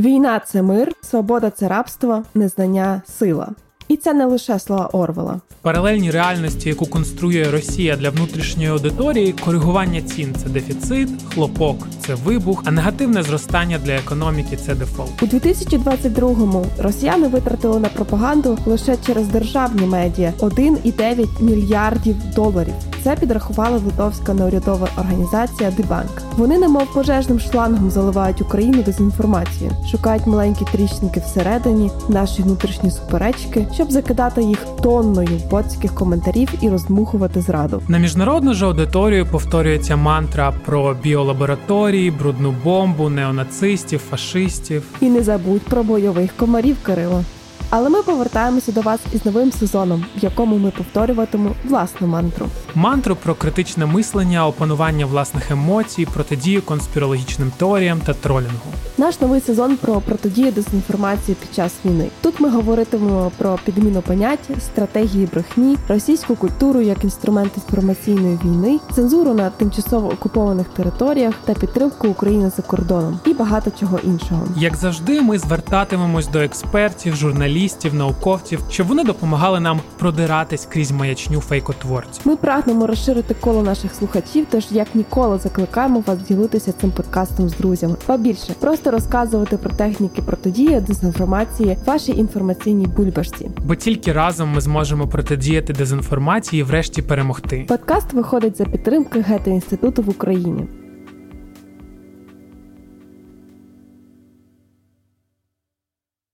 Війна це мир, свобода це рабство, незнання сила. І це не лише слова Орвела. В паралельній реальності, яку конструює Росія для внутрішньої аудиторії, коригування цін це дефіцит, хлопок це вибух, а негативне зростання для економіки це дефолт. У 2022-му росіяни витратили на пропаганду лише через державні медіа 1,9 мільярдів доларів. Це підрахувала литовська неурядова організація Дебанк. Вони, немов пожежним шлангом, заливають Україну дезінформацією, шукають маленькі тріщинки всередині, наші внутрішні суперечки, щоб закидати їх тонною боцьких коментарів і роздмухувати зраду. На міжнародну ж аудиторію повторюється мантра про біолабораторії, брудну бомбу, неонацистів, фашистів. І не забудь про бойових комарів, Кирило. Але ми повертаємося до вас із новим сезоном, в якому ми повторюватимемо власну мантру. Мантру про критичне мислення, опанування власних емоцій, протидію конспірологічним теоріям та тролінгу. Наш новий сезон про протидію дезінформації під час війни. Тут ми говоритимемо про підміну понять, стратегії брехні, російську культуру як інструмент інформаційної війни, цензуру на тимчасово окупованих територіях та підтримку України за кордоном і багато чого іншого. Як завжди, ми звертатимемось до експертів, журналістів, науковців, щоб вони допомагали нам продиратись крізь маячню фейкотворців. Ми прагнемо розширити коло наших слухачів, тож як ніколи закликаємо вас ділитися цим подкастом з друзями. Ба більше просто розказувати про техніки протидії дезінформації вашій інформаційній бульбашці. Бо тільки разом ми зможемо протидіяти дезінформації і врешті перемогти. Подкаст виходить за підтримки гетто інституту в Україні.